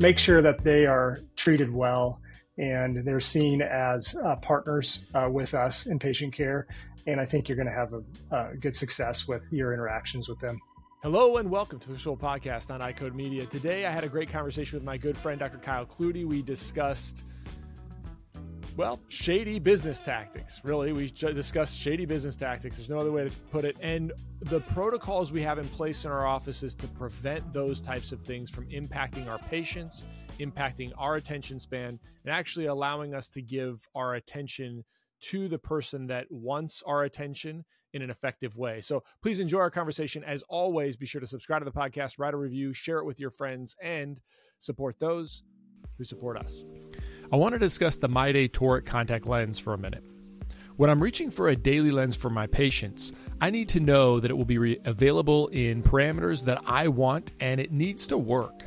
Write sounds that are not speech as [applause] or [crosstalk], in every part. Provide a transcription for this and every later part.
Make sure that they are treated well and they're seen as uh, partners uh, with us in patient care. And I think you're going to have a, a, good success with your interactions with them. Hello and welcome to the Wolfe Podcast on EyeCode Media. Today I had a great conversation with my good friend Dr. Kyle Klute. We discussed well, shady business tactics. Really, we discussed shady business tactics. There's no other way to put it. And the protocols we have in place in our offices to prevent those types of things from impacting our patients, impacting our attention span, and actually allowing us to give our attention to the person that wants our attention in an effective way. So please enjoy our conversation. As always, be sure to subscribe to the podcast, write a review, share it with your friends, and support those who support us. I want to discuss the MyDay toric contact lens for a minute. When I'm reaching for a daily lens for my patients, I need to know that it will be re- available in parameters that I want and it needs to work.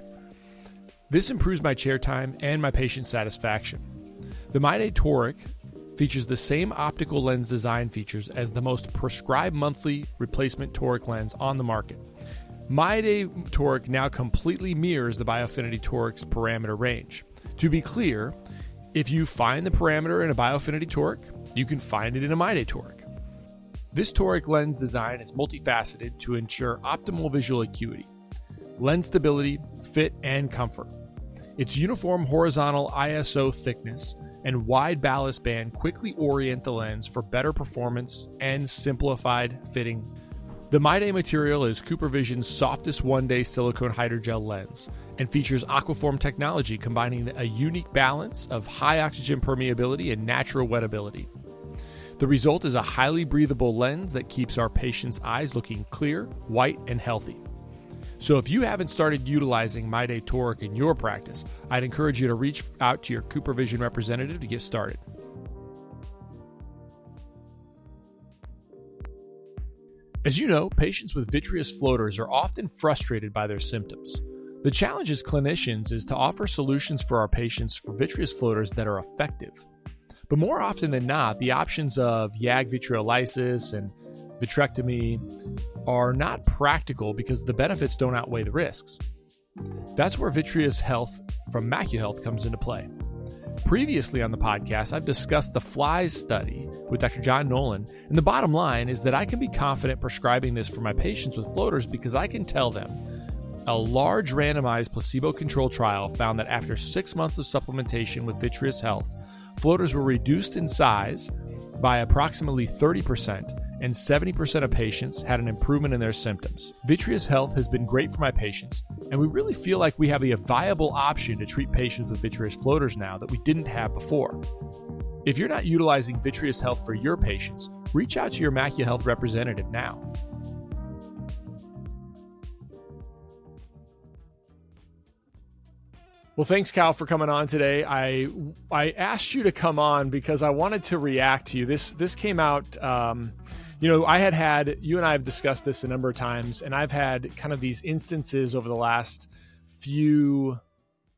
This improves my chair time and my patient satisfaction. The MyDay toric features the same optical lens design features as the most prescribed monthly replacement toric lens on the market. MyDay toric now completely mirrors the Biofinity toric's parameter range. To be clear, if you find the parameter in a Biofinity toric, you can find it in a MyDay toric. This toric lens design is multifaceted to ensure optimal visual acuity, lens stability, fit, and comfort. Its uniform horizontal ISO thickness and wide ballast band quickly orient the lens for better performance and simplified fitting. The MyDay material is CooperVision's softest one day silicone hydrogel lens and features Aquaform technology combining a unique balance of high oxygen permeability and natural wettability. The result is a highly breathable lens that keeps our patients' eyes looking clear, white, and healthy. So if you haven't started utilizing MyDay Toric in your practice, I'd encourage you to reach out to your CooperVision representative to get started. As you know, patients with vitreous floaters are often frustrated by their symptoms. The challenge as clinicians is to offer solutions for our patients for vitreous floaters that are effective. But more often than not, the options of YAG vitreolysis and vitrectomy are not practical because the benefits don't outweigh the risks. That's where Vitreous Health from MacuHealth comes into play. Previously on the podcast, I've discussed the FLIES study with Dr. John Nolan, and the bottom line is that I can be confident prescribing this for my patients with floaters because I can tell them a large randomized placebo controlled trial found that after six months of supplementation with Vitreous Health, floaters were reduced in size by approximately 30%, and 70% of patients had an improvement in their symptoms. Vitreous Health has been great for my patients, and we really feel like we have a viable option to treat patients with vitreous floaters now that we didn't have before. If you're not utilizing Vitreous Health for your patients, reach out to your MacuHealth representative now. Well, thanks, Cal, for coming on today. I I asked you to come on because I wanted to react to you. This this came out. Um, you know, I had had you and I have discussed this a number of times, and I've had kind of these instances over the last few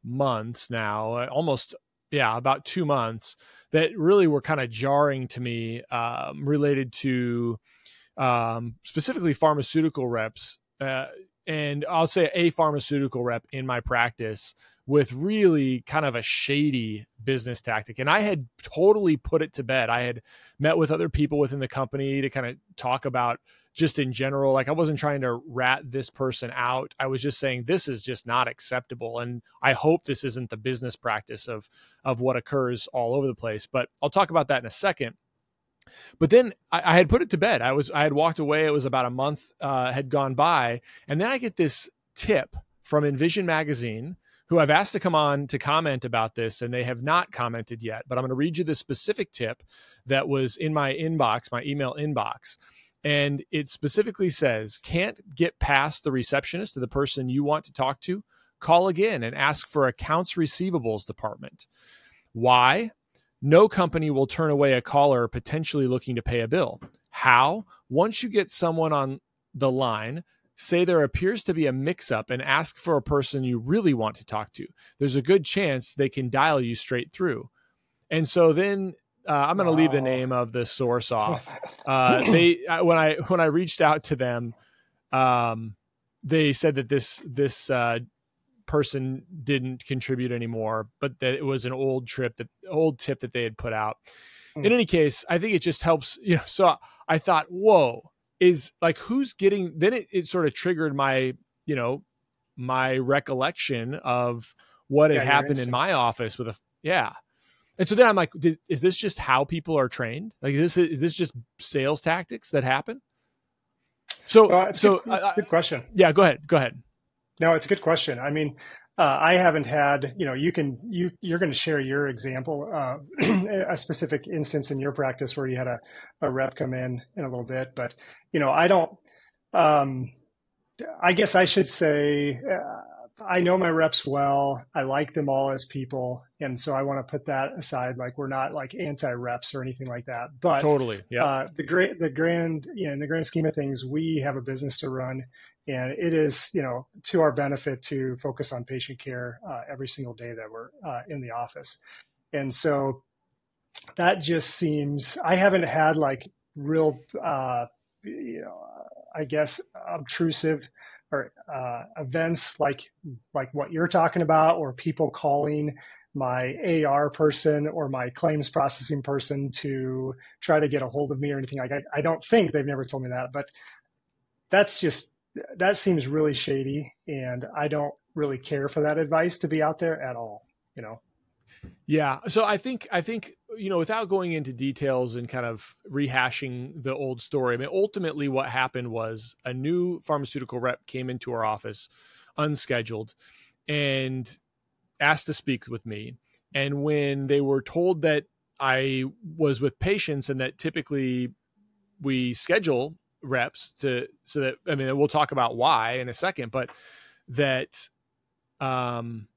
months now, almost yeah, about two months that really were kind of jarring to me, um, related to um, specifically pharmaceutical reps. Uh, and I'll say a pharmaceutical rep in my practice with really kind of a shady business tactic. And I had totally put it to bed. I had met with other people within the company to kind of talk about just in general. Like I wasn't trying to rat this person out. I was just saying this is just not acceptable. And I hope this isn't the business practice of of what occurs all over the place. But I'll talk about that in a second. But then I, I had put it to bed. I was I had walked away. It was about a month uh, had gone by, and then I get this tip from Invision Magazine who I've asked to come on to comment about this, and they have not commented yet. But I'm going to read you the specific tip that was in my inbox, my email inbox. And it specifically says, can't get past the receptionist to the person you want to talk to? Call again and ask for accounts receivables department. Why? No company will turn away a caller potentially looking to pay a bill. How? Once you get someone on the line, say there appears to be a mix up and ask for a person you really want to talk to. There's a good chance they can dial you straight through. And so then uh, I'm going to wow. leave the name of the source [laughs] off. Uh, they uh, when I when I reached out to them, um, they said that this this uh, person didn't contribute anymore, but that it was an old trip that old tip that they had put out. Mm. In any case, I think it just helps. You know, so I thought, whoa, is like who's getting? Then it, it sort of triggered my you know my recollection of what had happened in my office with a yeah. And so then I'm like, did, is this just how people are trained? Like, is this is this just sales tactics that happen? So, uh, so good, good question. Yeah, go ahead. Go ahead. No, it's a good question. I mean, uh, I haven't had, you know, you can, you, you're going to share your example, uh, [clears throat] a specific instance in your practice where you had a, a rep come in in a little bit, but, you know, I don't, um, I guess I should say, uh, I know my reps well. I like them all as people, and so I want to put that aside. Like we're not like anti-reps or anything like that. But totally, yeah. Uh, the great, the grand, you know, in the grand scheme of things, we have a business to run, and it is, you know, to our benefit to focus on patient care uh, every single day that we're uh, in the office. And so that just seems. I haven't had like real, uh, you know, I guess obtrusive or uh, events like like what you're talking about, or people calling my AR person or my claims processing person to try to get a hold of me or anything like I, I don't think they've never told me that, but that's just that seems really shady, and I don't really care for that advice to be out there at all. You know. Yeah. So I think I think you know without going into details and kind of rehashing the old story. I mean, ultimately, what happened was a new pharmaceutical rep came into our office, unscheduled, and asked to speak with me. And when they were told that I was with patients and that typically we schedule reps to so that I mean we'll talk about why in a second, but that um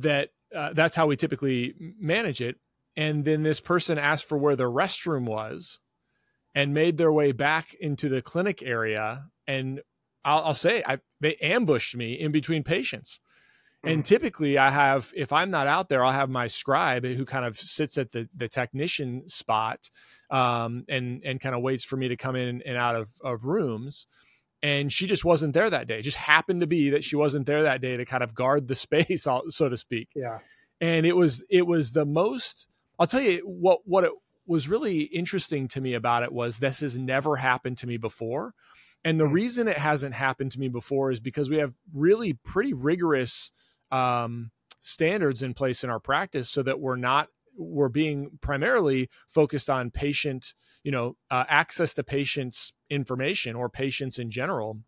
that uh, that's how we typically manage it. And then this person asked for where the restroom was and made their way back into the clinic area. And I'll, I'll say, I, they ambushed me in between patients. And mm. typically, I have, if I'm not out there, I'll have my scribe who kind of sits at the, the technician spot um, and, and kind of waits for me to come in and out of, of rooms and she just wasn't there that day. It just happened to be that she wasn't there that day to kind of guard the [laughs] space, so to speak. Yeah. And it was it was the most. I'll tell you what what it was really interesting to me about it was this has never happened to me before. And the mm-hmm. reason it hasn't happened to me before is because we have really pretty rigorous um, standards in place in our practice so that we're not we're being primarily focused on patient you know uh, access to patients information or patients in general.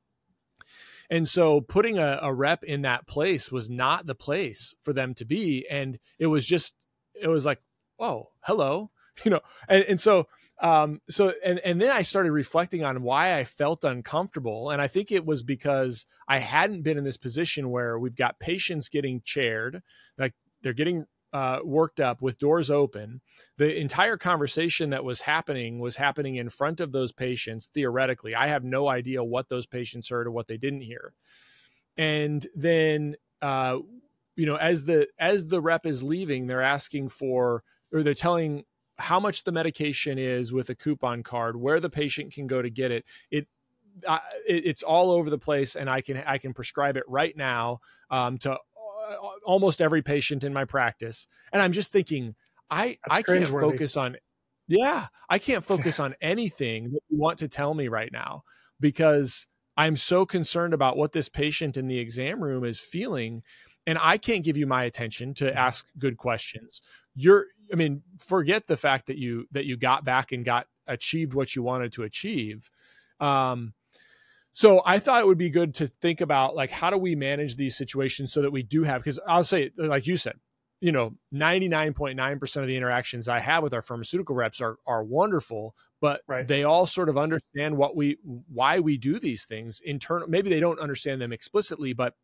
And so putting a, a, rep in that place was not the place for them to be. And it was just it was like whoa hello [laughs] you know? And, and so um so and and then i started reflecting on why i felt uncomfortable. And i think it was because i hadn't been in this position where we've got patients getting chaired like they're getting uh, worked up with doors open. The entire conversation that was happening was happening in front of those patients. Theoretically, I have no idea what those patients heard or what they didn't hear. And then, uh, you know, as the as the rep is leaving, they're asking for or they're telling how much the medication is with a coupon card, where the patient can go to get it. It uh, it, it's all over the place, and I can I can prescribe it right now um, to almost every patient in my practice, and I'm just thinking, I That's I can't focus on, yeah, I can't focus on anything that you want to tell me right now because I'm so concerned about what this patient in the exam room is feeling, and I can't give you my attention to mm-hmm. ask good questions. You're, I mean, forget the fact that you that you got back and got achieved what you wanted to achieve. Um, so I thought it would be good to think about like how do we manage these situations so that we do have because I'll say like you said, you know, 99.9% of the interactions I have with our pharmaceutical reps are are wonderful, but right. they all sort of understand what we why we do these things internal maybe they don't understand them explicitly, but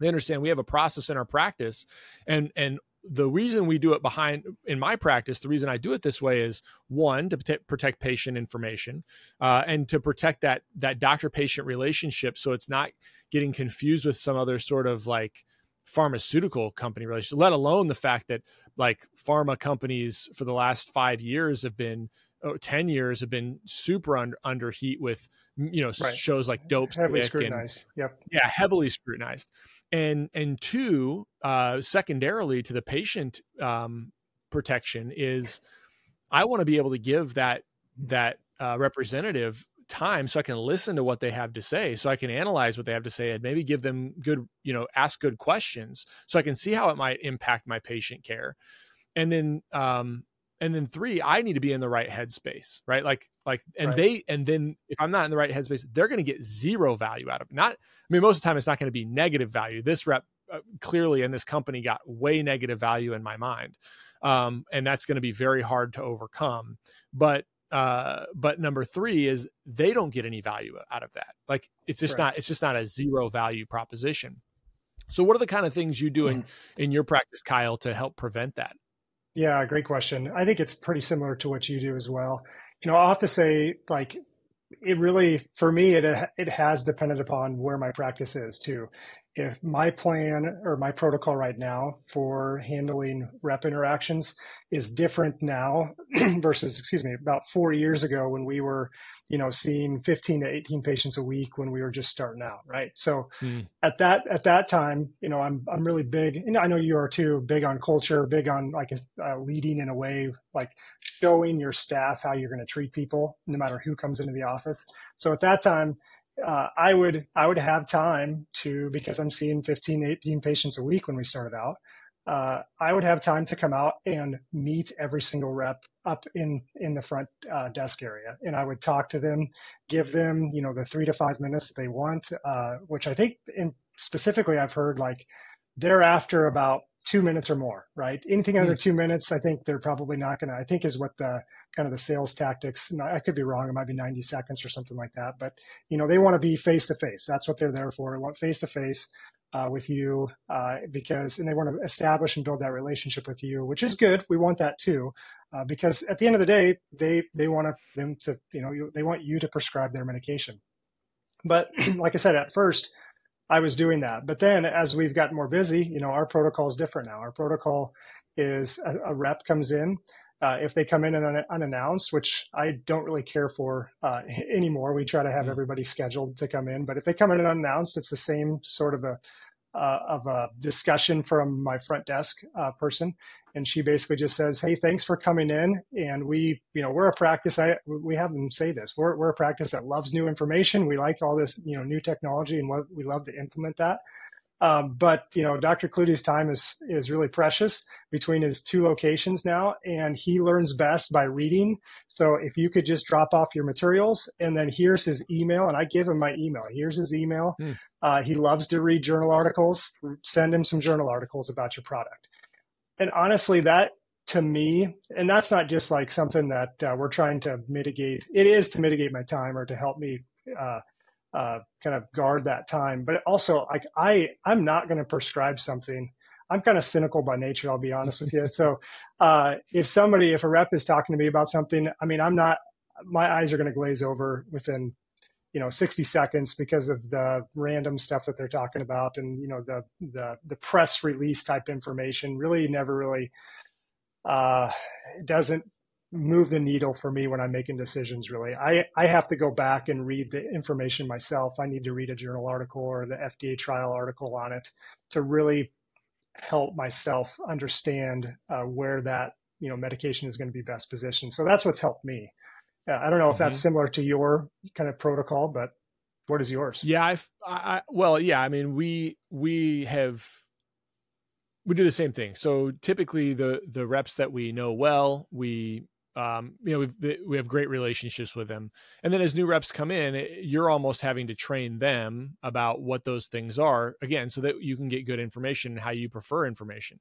they understand we have a process in our practice and and the reason we do it behind in my practice the reason i do it this way is one to protect, protect patient information uh, and to protect that that doctor patient relationship so it's not getting confused with some other sort of like pharmaceutical company relationship let alone the fact that like pharma companies for the last five years have been oh, 10 years have been super under, under heat with you know right. shows like dope heavily scrutinized and, yep. Yeah heavily scrutinized and and two uh secondarily to the patient um protection is i want to be able to give that that uh, representative time so I can listen to what they have to say, so I can analyze what they have to say and maybe give them good, you know, ask good questions so I can see how it might impact my patient care. And then um and then three, I need to be in the right headspace, right? Like like and right. they and then if I'm not in the right headspace, they're going to get zero value out of it. Not I mean most of the time it's not going to be negative value. This rep uh, clearly in this company got way negative value in my mind. Um, and that's going to be very hard to overcome. But uh but number three is they don't get any value out of that like it's just right. not it's just not a zero value proposition so what are the kind of things you do in [clears throat] in your practice kyle to help prevent that yeah great question. I think it's pretty similar to what you do as well. You know i'll have to say like it really for me it it has depended upon where my practice is too. If my plan or my protocol right now for handling rep interactions is different now [clears throat] versus excuse me about four years ago when we were you know seeing 15 to 18 patients a week when we were just starting out right so mm. at that at that time you know i'm i'm really big and i know you are too big on culture big on like uh, leading in a way like showing your staff how you're going to treat people no matter who comes into the office so at that time uh, I would I would have time to because I'm seeing 15, 18 patients a week when we started out. Uh, I would have time to come out and meet every single rep up in in the front uh, desk area, and I would talk to them, give them you know the three to five minutes that they want, uh, which I think in specifically I've heard like thereafter about two minutes or more, right? Anything mm-hmm. under two minutes, I think they're probably not going to. I think is what the kind of the sales tactics. I could be wrong. It might be 90 seconds or something like that. But you know, they want to be face to face. That's what they're there for. They want face to face with you uh, because, and they want to establish and build that relationship with you, which is good. We want that too, uh, because at the end of the day, they they want to, them to you know you, they want you to prescribe their medication. But [clears throat] like I said, at first I was doing that. But then as we've gotten more busy, you know, our protocol is different now. Our protocol is a, a rep comes in. Uh, if they come in and unannounced, which I don't really care for uh, [laughs] anymore, we try to have mm-hmm. everybody scheduled to come in. But if they come in and unannounced, it's the same sort of a uh, of a discussion from my front desk uh, person, and she basically just says, "Hey, thanks for coming in." And we, you know, we're a practice. I we have them say this. We're we're a practice that loves new information. We like all this, you know, new technology, and we love to implement that. Um, but you know, Dr. Klute's time is is really precious between his two locations now, and he learns best by reading. So if you could just drop off your materials, and then here's his email, and I give him my email. Here's his email. Mm. Uh, he loves to read journal articles. Send him some journal articles about your product. And honestly, that to me, and that's not just like something that uh, we're trying to mitigate. It is to mitigate my time or to help me uh, uh, kind of guard that time. But also, like I, I'm not going to prescribe something. I'm kind of cynical by nature. I'll be honest with you. So, uh, if somebody, if a rep is talking to me about something, I mean, I'm not. My eyes are going to glaze over within, you know, 60 seconds because of the random stuff that they're talking about, and you know, the the the press release type information really never really uh, doesn't move the needle for me when I'm making decisions really. I, I have to go back and read the information myself. I need to read a journal article or the FDA trial article on it to really help myself understand uh, where that you know medication is going to be best positioned. So that's what's helped me. Uh, I don't know if mm-hmm. that's similar to your kind of protocol, but what is yours? Yeah, I've, I well, yeah. I mean, we we have we do the same thing. So typically, the the reps that we know well, we um, you know, we've, we have great relationships with them. And then as new reps come in, you're almost having to train them about what those things are again, so that you can get good information and how you prefer information.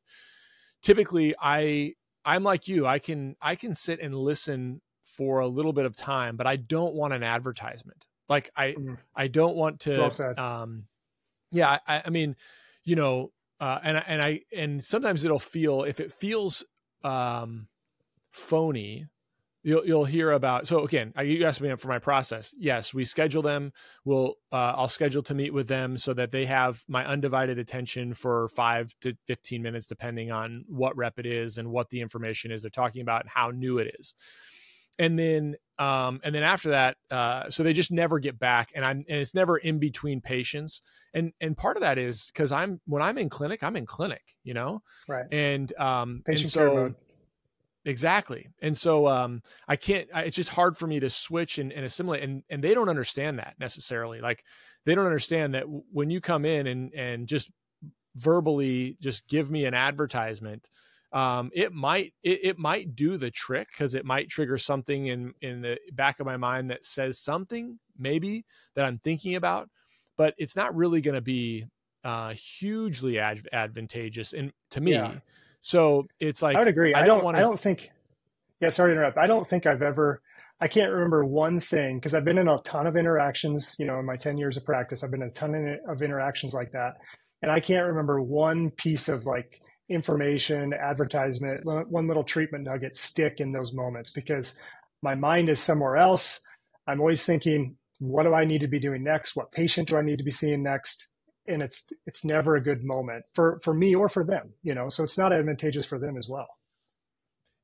Typically, I I'm like you. I can I can sit and listen for a little bit of time, but I don't want an advertisement. Like I mm-hmm. I don't want to. Well. Um, yeah, I, I mean, you know, uh, and and I and sometimes it'll feel if it feels um phony you'll you'll hear about so again you asked me for my process. Yes we schedule them. We'll uh, i'll schedule to meet with them so that they have my undivided attention for five to 15 minutes depending on what rep it is and what the information is they're talking about and how new it is. And then um, and then after that, uh, so they just never get back, and I'm and it's never in between patients, and and part of that is because I'm when I'm in clinic, I'm in clinic, you know, right, and um, Patient and so exactly, and so um, I can't. I, it's just hard for me to switch and, and assimilate, and and they don't understand that necessarily. Like they don't understand that when you come in and and just verbally just give me an advertisement um, it might it, it might do the trick because it might trigger something in in the back of my mind that says something maybe that I'm thinking about, but it's not really going to be uh, hugely ad- advantageous and to me. Yeah. So it's like I would agree. I, I don't, want. I don't think. Yeah, sorry to interrupt. I don't think I've ever. I can't remember one thing because I've been in a ton of interactions. You know, in my ten years of practice, I've been in a ton of interactions like that, and I can't remember one piece of like information, advertisement, one little treatment nugget stick in those moments because my mind is somewhere else. I'm always thinking, what do I need to be doing next? What patient do I need to be seeing next? And it's it's never a good moment for for me or for them, you know. So it's not advantageous for them as well.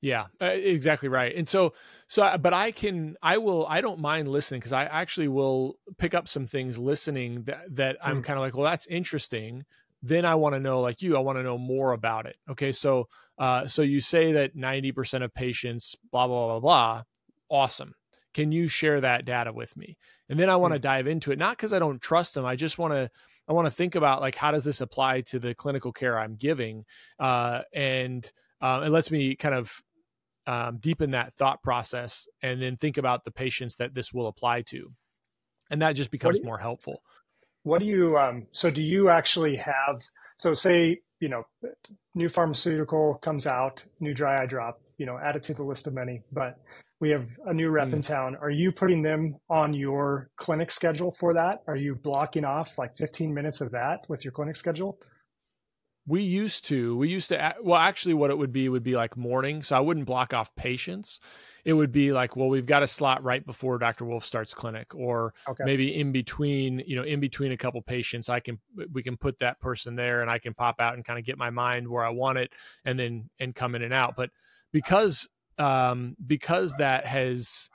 Yeah, uh, exactly right. And so, so, but I can, I will, I don't mind listening because I actually will pick up some things listening that that I'm mm. kind of like, well, that's interesting then I want to know, like you, I want to know more about it. Okay, so uh, so you say that ninety percent of patients, blah blah blah blah, awesome. Can you share that data with me? And then I want to mm-hmm. dive into it, not because I don't trust them. I just want to I want to think about like how does this apply to the clinical care I'm giving, uh, and uh, it lets me kind of um, deepen that thought process, and then think about the patients that this will apply to, and that just becomes you, more helpful. What do you um, so do you actually have so say you know new pharmaceutical comes out new dry eye drop you know add it to the list of many but we have a new rep mm. in town are you putting them on your clinic schedule for that are you blocking off like 15 minutes of that with your clinic schedule we used to. We used to. Well, actually, what it would be would be like morning. So I wouldn't block off patients. It would be like, well, we've got a slot right before Dr. Wolfe starts clinic, or okay. maybe in between. You know, in between a couple patients, I can we can put that person there, and I can pop out and kind of get my mind where I want it, and then and come in and out. But because um, because that has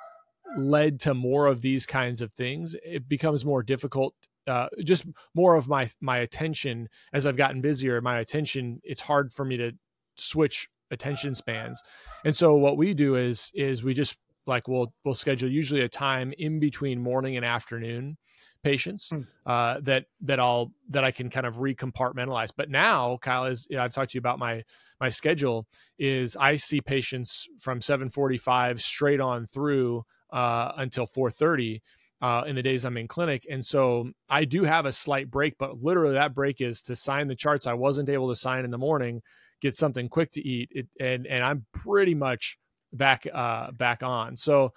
led to more of these kinds of things, it becomes more difficult uh, just more of my my attention as I've gotten busier. My attention, it's hard for me to switch attention spans, and so what we do is is we just like we'll we'll schedule usually a time in between morning and afternoon patients hmm. uh, that that I'll that I can kind of recompartmentalize. But now, Kyle, is you know, I've talked to you about my my schedule is I see patients from 7:45 straight on through uh, until 4:30 uh, in the days I'm in clinic. And so I do have a slight break, but literally that break is to sign the charts I wasn't able to sign in the morning, get something quick to eat, it, and and I'm pretty much back uh, back on. So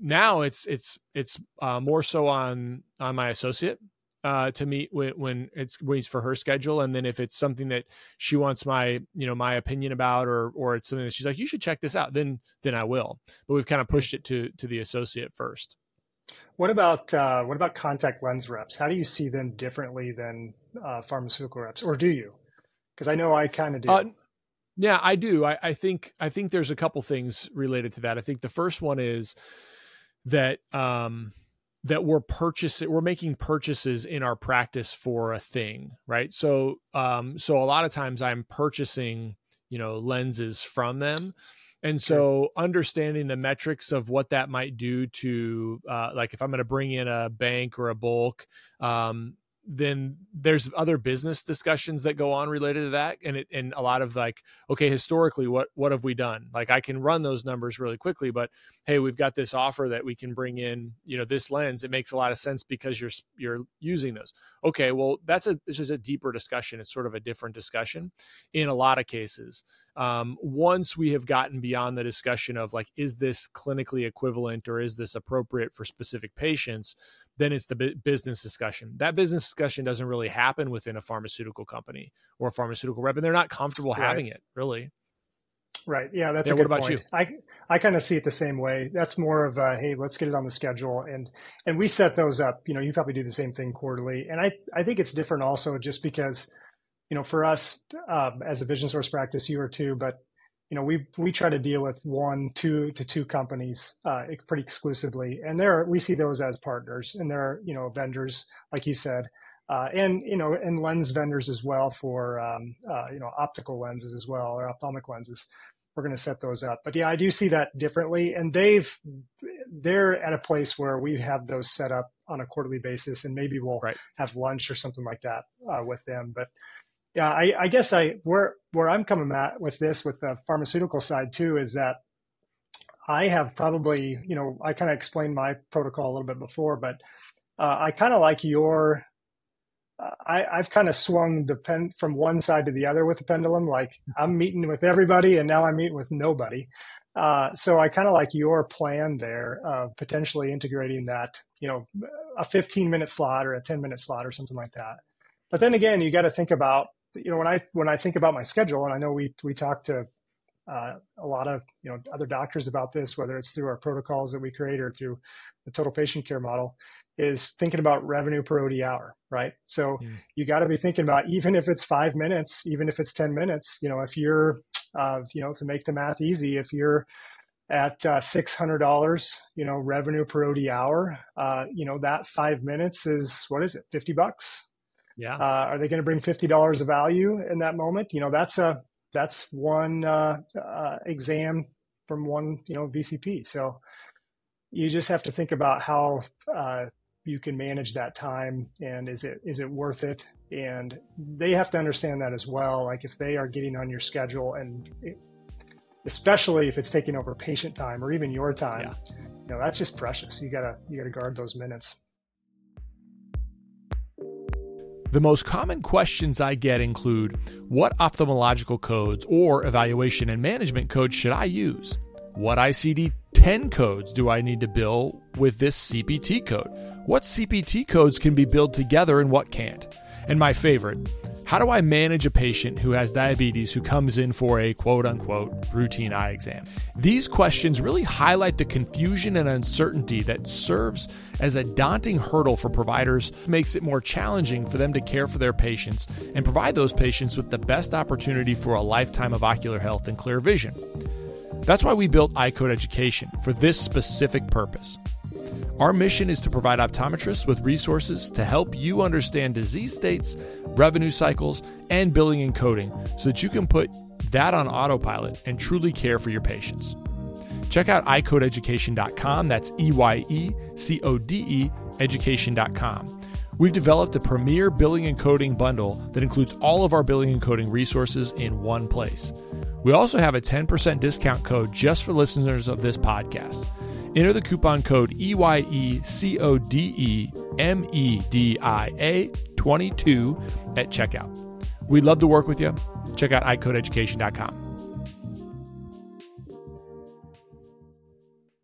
now it's it's it's uh, more so on on my associate uh, to meet when, when it's when it's for her schedule, and then if it's something that she wants my you know my opinion about, or or it's something that she's like you should check this out, then then I will. But we've kind of pushed it to to the associate first. What about uh, what about contact lens reps? How do you see them differently than uh, pharmaceutical reps, or do you? Because I know I kind of do. Uh, yeah, I do. I, I, think I think there's a couple things related to that. I think the first one is that um, that we're purchasing, we're making purchases in our practice for a thing, right? So um, so a lot of times I'm purchasing, you know, lenses from them and so understanding the metrics of what that might do to uh, like if i'm going to bring in a bank or a bulk um, then there's other business discussions that go on related to that and it and a lot of like okay historically what what have we done? Like i can run those numbers really quickly but hey we've got this offer that we can bring in you know this lens. It makes a lot of sense because you're you're using those. Okay well that's a this is a deeper discussion. It's sort of a different discussion in a lot of cases. Um, once we have gotten beyond the discussion of like is this clinically equivalent or is this appropriate for specific patients then it's the business discussion. That business discussion doesn't really happen within a pharmaceutical company or a pharmaceutical rep, and they're not comfortable right. having it really. Right. Yeah, that's yeah, a good what about point. you? I I kind of see it the same way. That's more of a hey, let's get it on the schedule, and and we set those up. You know, you probably do the same thing quarterly, and I I think it's different also just because, you know, for us um, as a vision source practice, you are too, but you know, we we try to deal with one, two to two companies uh, pretty exclusively, and there we see those as partners, and there are you know vendors like you said, uh, and you know, and lens vendors as well for um, uh, you know optical lenses as well or ophthalmic lenses. We're going to set those up, but yeah, I do see that differently, and they've they're at a place where we have those set up on a quarterly basis, and maybe we'll right. have lunch or something like that uh, with them, but yeah, I, I guess I where where I'm coming at with this with the pharmaceutical side too is that I have probably you know I kind of explained my protocol a little bit before, but uh, I kind of like your uh, I, I've kind of swung the pen from one side to the other with the pendulum. Like I'm meeting with everybody, and now I'm meeting with nobody. Uh, so I kind of like your plan there of potentially integrating that, you know, a 15 minute slot or a 10 minute slot or something like that. But then again, you got to think about you know when I when I think about my schedule, and I know we we talk to uh, a lot of you know other doctors about this, whether it's through our protocols that we create or through the total patient care model, is thinking about revenue per OD hour, right? So mm. you got to be thinking about even if it's five minutes, even if it's ten minutes, you know, if you're uh, you know to make the math easy, if you're at uh, six hundred dollars, you know, revenue per OD hour, uh, you know that five minutes is what is it, fifty bucks, yeah. Uh, are they going to bring fifty dollars of value in that moment? You know, that's a that's one uh, uh, exam from one you know VCP. So you just have to think about how uh, you can manage that time and is it is it worth it? And they have to understand that as well. Like if they are getting on your schedule and it, especially if it's taking over patient time or even your time, yeah. you know that's just precious. You gotta you gotta guard those minutes. The most common questions I get include What ophthalmological codes or evaluation and management codes should I use? What ICD 10 codes do I need to bill with this CPT code? What CPT codes can be billed together and what can't? And my favorite, how do I manage a patient who has diabetes who comes in for a quote unquote routine eye exam? These questions really highlight the confusion and uncertainty that serves as a daunting hurdle for providers, makes it more challenging for them to care for their patients and provide those patients with the best opportunity for a lifetime of ocular health and clear vision. That's why we built EyeCode Education for this specific purpose. Our mission is to provide optometrists with resources to help you understand disease states, revenue cycles, and billing and coding so that you can put that on autopilot and truly care for your patients. Check out EyeCodeEducation.com. That's E Y E C O D E education.com. We've developed a premier billing and coding bundle that includes all of our billing and coding resources in one place. We also have a 10% discount code just for listeners of this podcast. Enter the coupon code EYECODEMEDIA22 at checkout. We'd love to work with you. Check out eyecodeeducation.com.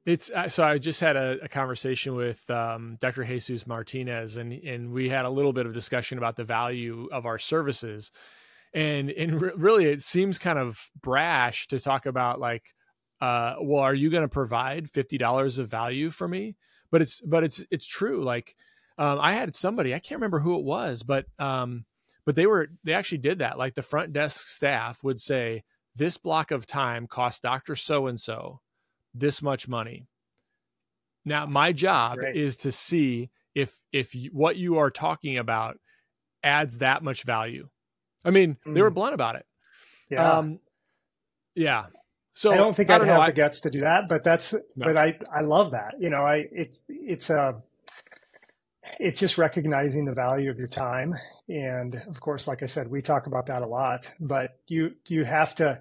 It's uh, so I just had a, a conversation with um, Dr. Jesus Martinez, and and we had a little bit of discussion about the value of our services, and and really it seems kind of brash to talk about like uh, well, are you going to provide fifty dollars of value for me? But it's but it's it's true. Like um, I had somebody I can't remember who it was, but um, but they were they actually did that. Like the front desk staff would say, "This block of time costs Doctor So and So this much money." Now my job is to see if if you, what you are talking about adds that much value. I mean, mm. they were mm. blunt about it. Yeah. Um, yeah. So I don't think I I'd have know, the guts to do that, but that's no. but I I love that. You know, I it's it's a it's just recognizing the value of your time and of course like I said we talk about that a lot, but you you have to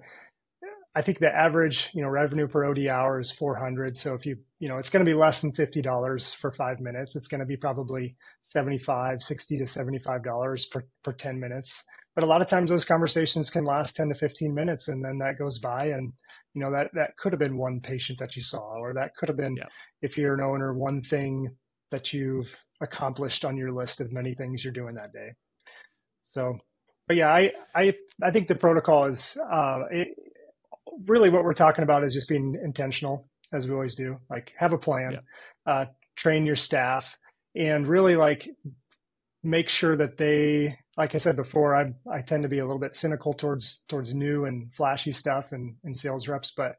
I think the average, you know, revenue per OD hour is 400. So if you, you know, it's going to be less than $50 for five minutes. It's going to be probably 75, 60 to $75 per, per 10 minutes. But a lot of times those conversations can last 10 to 15 minutes and then that goes by and you know that that could have been one patient that you saw or that could have been yeah. if you're an owner one thing that you've accomplished on your list of many things you're doing that day so but yeah i i i think the protocol is uh it, really what we're talking about is just being intentional as we always do like have a plan yeah. uh train your staff and really like make sure that they like I said before, I I tend to be a little bit cynical towards towards new and flashy stuff and, and sales reps, but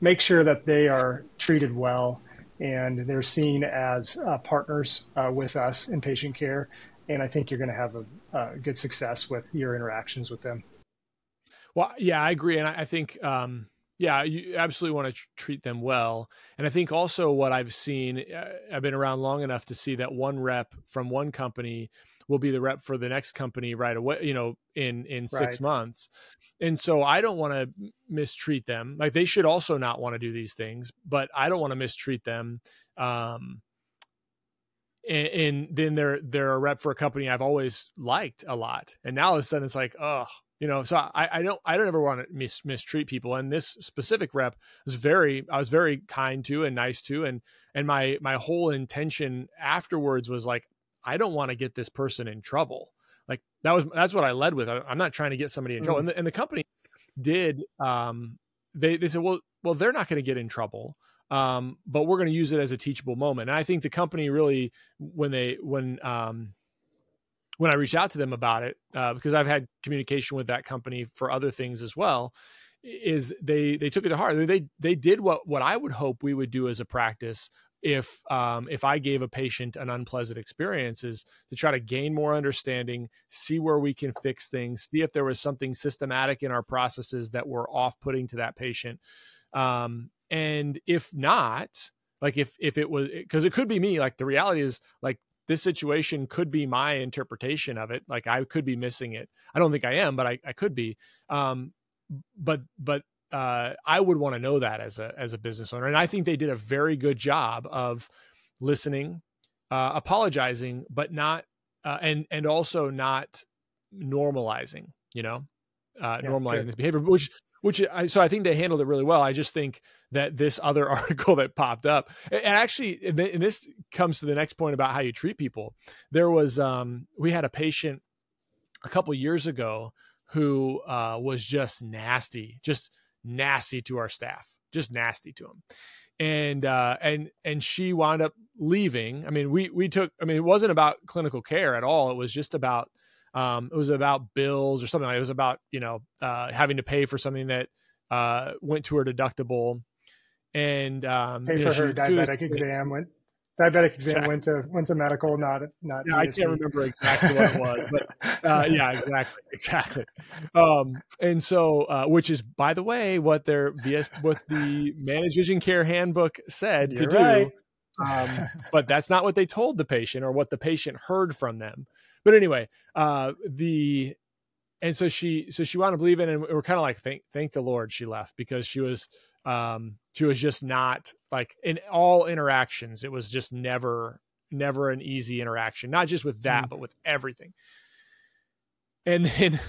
make sure that they are treated well and they're seen as uh, partners uh, with us in patient care. And I think you're going to have a, good success with your interactions with them. Well, yeah, I agree, and I, I think. Um yeah, you absolutely want to tr- treat them well. And I think also what I've seen, uh, I've been around long enough to see that one rep from one company will be the rep for the next company right away, you know, in in 6 months. And so I don't want to mistreat them. Like they should also not want to do these things, but I don't want to mistreat them. Um and, and, then they're they're a rep for a company I've always liked a lot, and now all of a sudden it's like, oh, you know so I, I don't i don't ever want to mis- mistreat people and this specific rep was very i was very kind to and nice to and and my my whole intention afterwards was like i don't want to get this person in trouble like that was that's what i led with I, am not trying to get somebody in trouble mm-hmm. and, the, and the company did um they they said well well they're not going to get in trouble um but we're going to use it as a teachable moment and i think the company really when they when um when I reached out to them about it, uh, because I've had communication with that company for other things as well, is they they took it to heart. They they did what what I would hope we would do as a practice if um, if I gave a patient an unpleasant experience is to try to gain more understanding, see where we can fix things, see if there was something systematic in our processes that were off putting to that patient, um, and if not, like if if it was because it could be me. Like the reality is like this situation could be my interpretation of it. Like I could be missing it. I don't think I am, but I, I could be. Um, but but uh, I would want to know that as a as a business owner, and I think they did a very good job of listening, uh, apologizing, but not uh, and and also not normalizing. You know, uh, yeah, normalizing good. this behavior, which which I, so I think they handled it really well. I just think that this other [laughs] article that popped up, and actually, and this comes to the next point about how you treat people. There was, um, we had a patient a couple years ago who uh, was just nasty, just nasty to our staff, just nasty to them. And uh, and and she wound up leaving. I mean, we we took. I mean, it wasn't about clinical care at all. It was just about um, it was about bills or something like it was about you know uh, having to pay for something that uh, went to her deductible and um, pay for her diabetic exam went diabetic exam went to went to medical not not yeah, I can't remember exactly what it was but [laughs] uh, yeah exactly exactly. Um, and so uh, which is by the way what their VS what the managed vision care handbook said You're to right. do um, [laughs] but that's not what they told the patient or what the patient heard from them. But anyway, uh, the and so she so she wound up leaving, and we're kind of like thank thank the Lord she left because she was um she was just not like in all interactions it was just never never an easy interaction not just with that mm. but with everything and [laughs] then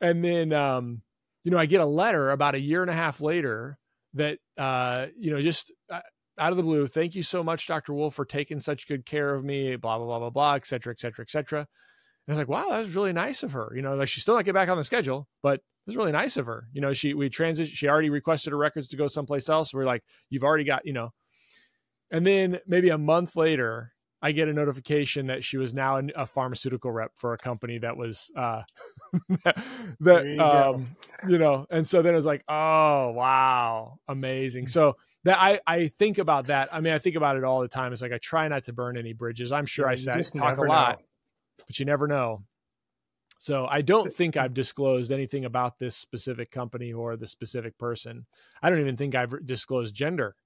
and then um you know i get a letter about a year and a half later that uh you know just uh, out of the blue thank you so much dr wolfe for taking such good care of me blah blah blah blah blah et cetera et cetera et cetera And I was like, wow, that was really nice of her. You know, like she's still not get back on the schedule, but it was really nice of her. You know, she we transition. She already requested her records to go someplace else. We're like, you've already got, you know. And then maybe a month later, I get a notification that she was now a pharmaceutical rep for a company that was uh [laughs] that you um you know, and so then it was like, oh wow, amazing. So that I I think about that. I mean, I think about it all the time. It's like I try not to burn any bridges. I'm sure yeah, I said talk a lot. Know but you never know. So I don't think I've disclosed anything about this specific company or the specific person. I don't even think I've disclosed gender.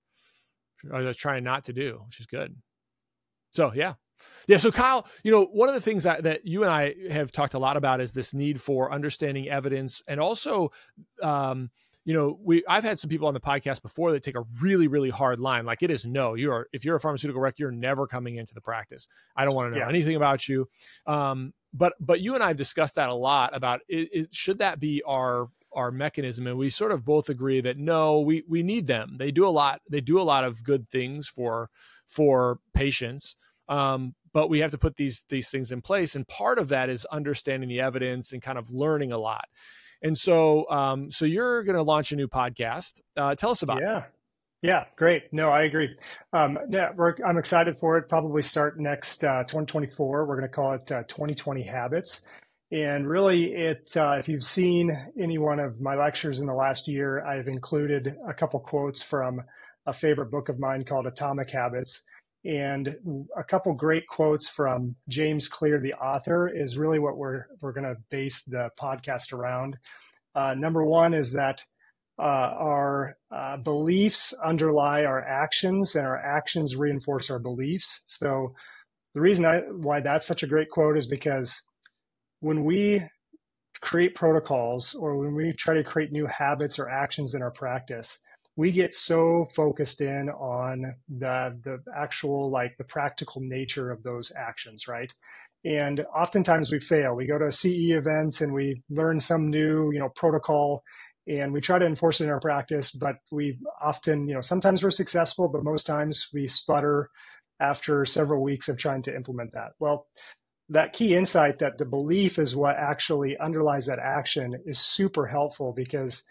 I was trying not to do, which is good. So yeah. Yeah. So Kyle, you know, one of the things that, that you and I have talked a lot about is this need for understanding evidence and also um, you know, we I've had some people on the podcast before that take a really really hard line. Like it is no, you are if you're a pharmaceutical rec, you're never coming into the practice. I don't want to know yeah. anything about you. Um, but but you and I have discussed that a lot about it, it, should that be our our mechanism and we sort of both agree that no we we need them they do a lot they do a lot of good things for for patients um, but we have to put these these things in place and part of that is understanding the evidence and kind of learning a lot and so, um, so you're going to launch a new podcast. Uh, tell us about yeah. it. Yeah, Yeah, great. No, I agree. Um, yeah, I'm excited for it. Probably start next uh, 2024. We're going to call it uh, 2020 Habits. And really, it uh, if you've seen any one of my lectures in the last year, I've included a couple quotes from a favorite book of mine called Atomic Habits. And a couple great quotes from James Clear, the author, is really what we're we're going to base the podcast around. Uh, number one is that uh, our uh, beliefs underlie our actions, and our actions reinforce our beliefs. So, the reason I, why that's such a great quote is because when we create protocols or when we try to create new habits or actions in our practice, we get so focused in on the the actual like the practical nature of those actions, right? And oftentimes we fail. We go to a CE event and we learn some new, you know, protocol and we try to enforce it in our practice, but we often, you know, sometimes we're successful, but most times we sputter after several weeks of trying to implement that. Well, that key insight that the belief is what actually underlies that action is super helpful because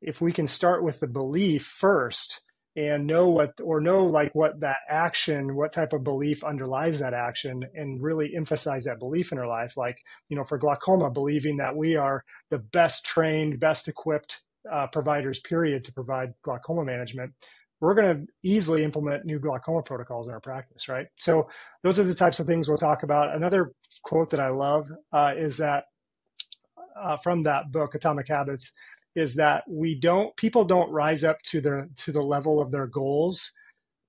if we can start with the belief first and know what or know like what that action what type of belief underlies that action and really emphasize that belief in our life like you know for glaucoma believing that we are the best trained best equipped uh, providers period to provide glaucoma management we're going to easily implement new glaucoma protocols in our practice, right? So those are the types of things we'll talk about. Another quote that I love uh, is that uh, from that book, Atomic Habits, is that we don't people don't rise up to the to the level of their goals.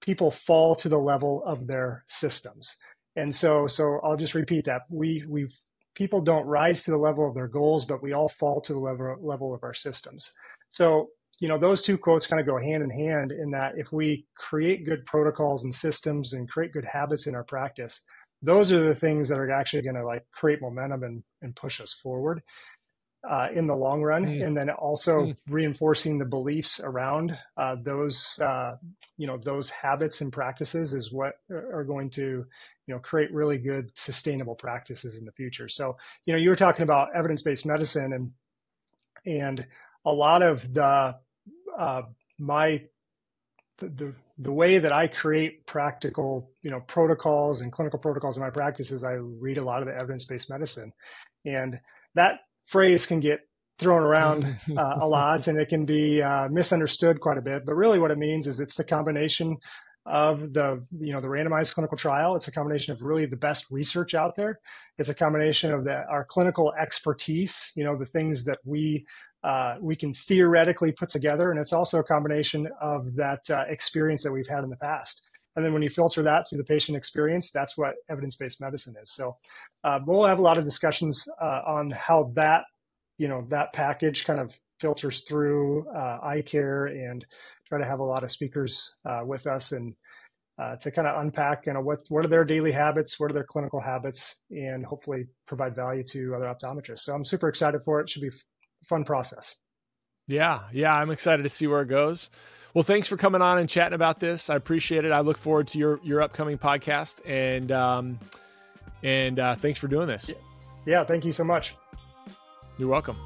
People fall to the level of their systems. And so so I'll just repeat that. We we people don't rise to the level of their goals, but we all fall to the level level of our systems. So you know those two quotes kind of go hand in hand in that if we create good protocols and systems and create good habits in our practice those are the things that are actually going to like create momentum and, and push us forward uh, in the long run mm. and then also mm. reinforcing the beliefs around uh, those uh, you know those habits and practices is what are going to you know create really good sustainable practices in the future so you know you were talking about evidence-based medicine and and a lot of the uh, my the, the way that I create practical, you know, protocols and clinical protocols in my practice is I read a lot of the evidence-based medicine, and that phrase can get thrown around [laughs] uh, a lot and it can be uh, misunderstood quite a bit. But really, what it means is it's the combination of the you know the randomized clinical trial. It's a combination of really the best research out there. It's a combination of the, our clinical expertise. You know the things that we uh, we can theoretically put together, and it's also a combination of that uh, experience that we've had in the past. And then when you filter that through the patient experience, that's what evidence-based medicine is. So uh, we'll have a lot of discussions uh, on how that you know that package kind of filters through uh, eye care and try to have a lot of speakers uh, with us and uh, to kind of unpack you know what what are their daily habits what are their clinical habits and hopefully provide value to other optometrists. So i'm super excited for it, it should be a fun process. Yeah. Yeah i'm excited to see where it goes well thanks for coming on and chatting about this. I appreciate it. I look forward to your your upcoming podcast and um and uh, thanks for doing this. Yeah thank you so much. You're welcome